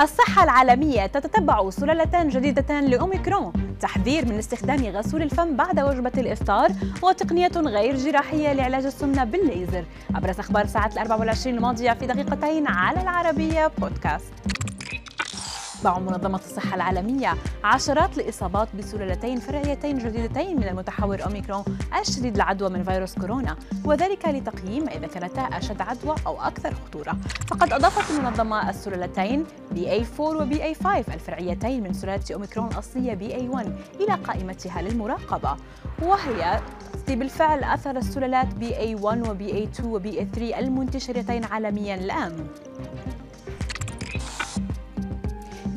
الصحة العالمية تتتبع سلالتان جديدتان لأوميكرون تحذير من استخدام غسول الفم بعد وجبة الإفطار وتقنية غير جراحية لعلاج السمنة بالليزر. أبرز أخبار ساعة الأربع والعشرين الماضية في دقيقتين على العربية بودكاست تتبع منظمة الصحة العالمية عشرات الإصابات بسلالتين فرعيتين جديدتين من المتحور أوميكرون الشديد العدوى من فيروس كورونا وذلك لتقييم إذا كانتا أشد عدوى أو أكثر خطورة. فقد أضافت المنظمة السلالتين BA4 و BA5 الفرعيتين من سلالة أوميكرون الأصلية BA1 إلى قائمتها للمراقبة. وهي بالفعل أثر السلالات BA1 و BA2 و BA3 المنتشرتين عالميا الآن.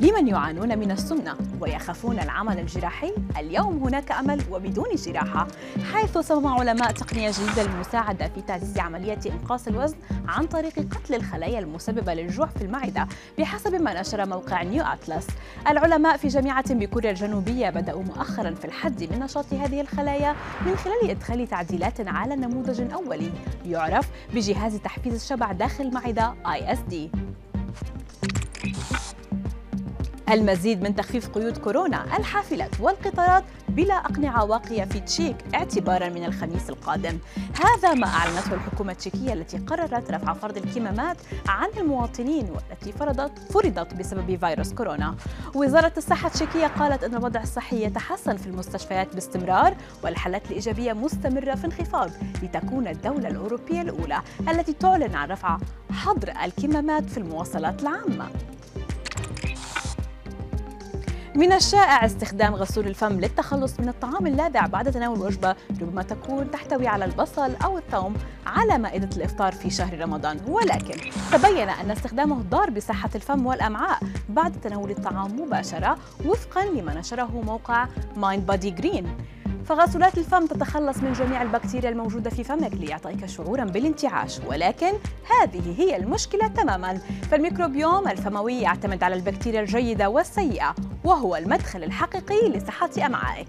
لمن يعانون من السمنة ويخافون العمل الجراحي؟ اليوم هناك أمل وبدون جراحة حيث صمم علماء تقنية جديدة للمساعدة في تعزيز عملية إنقاص الوزن عن طريق قتل الخلايا المسببة للجوع في المعدة بحسب ما نشر موقع نيو أتلس. العلماء في جامعة بكوريا الجنوبية بدأوا مؤخرا في الحد من نشاط هذه الخلايا من خلال إدخال تعديلات على نموذج أولي يعرف بجهاز تحفيز الشبع داخل المعدة ISD المزيد من تخفيف قيود كورونا الحافلات والقطارات بلا أقنعة واقية في تشيك اعتبارا من الخميس القادم. هذا ما أعلنته الحكومة التشيكية التي قررت رفع فرض الكمامات عن المواطنين والتي فرضت فرضت بسبب فيروس كورونا. وزارة الصحة التشيكية قالت أن الوضع الصحي يتحسن في المستشفيات باستمرار والحالات الإيجابية مستمرة في انخفاض لتكون الدولة الأوروبية الأولى التي تعلن عن رفع حظر الكمامات في المواصلات العامة. من الشائع استخدام غسول الفم للتخلص من الطعام اللاذع بعد تناول وجبة ربما تكون تحتوي على البصل أو الثوم على مائدة الإفطار في شهر رمضان. ولكن تبين أن استخدامه ضار بصحة الفم والأمعاء بعد تناول الطعام مباشرة وفقا لما نشره موقع mindbodygreen فغسولات الفم تتخلص من جميع البكتيريا الموجودة في فمك ليعطيك شعورا بالانتعاش ولكن هذه هي المشكلة تماما. فالميكروبيوم الفموي يعتمد على البكتيريا الجيدة والسيئة وهو المدخل الحقيقي لصحة أمعائك.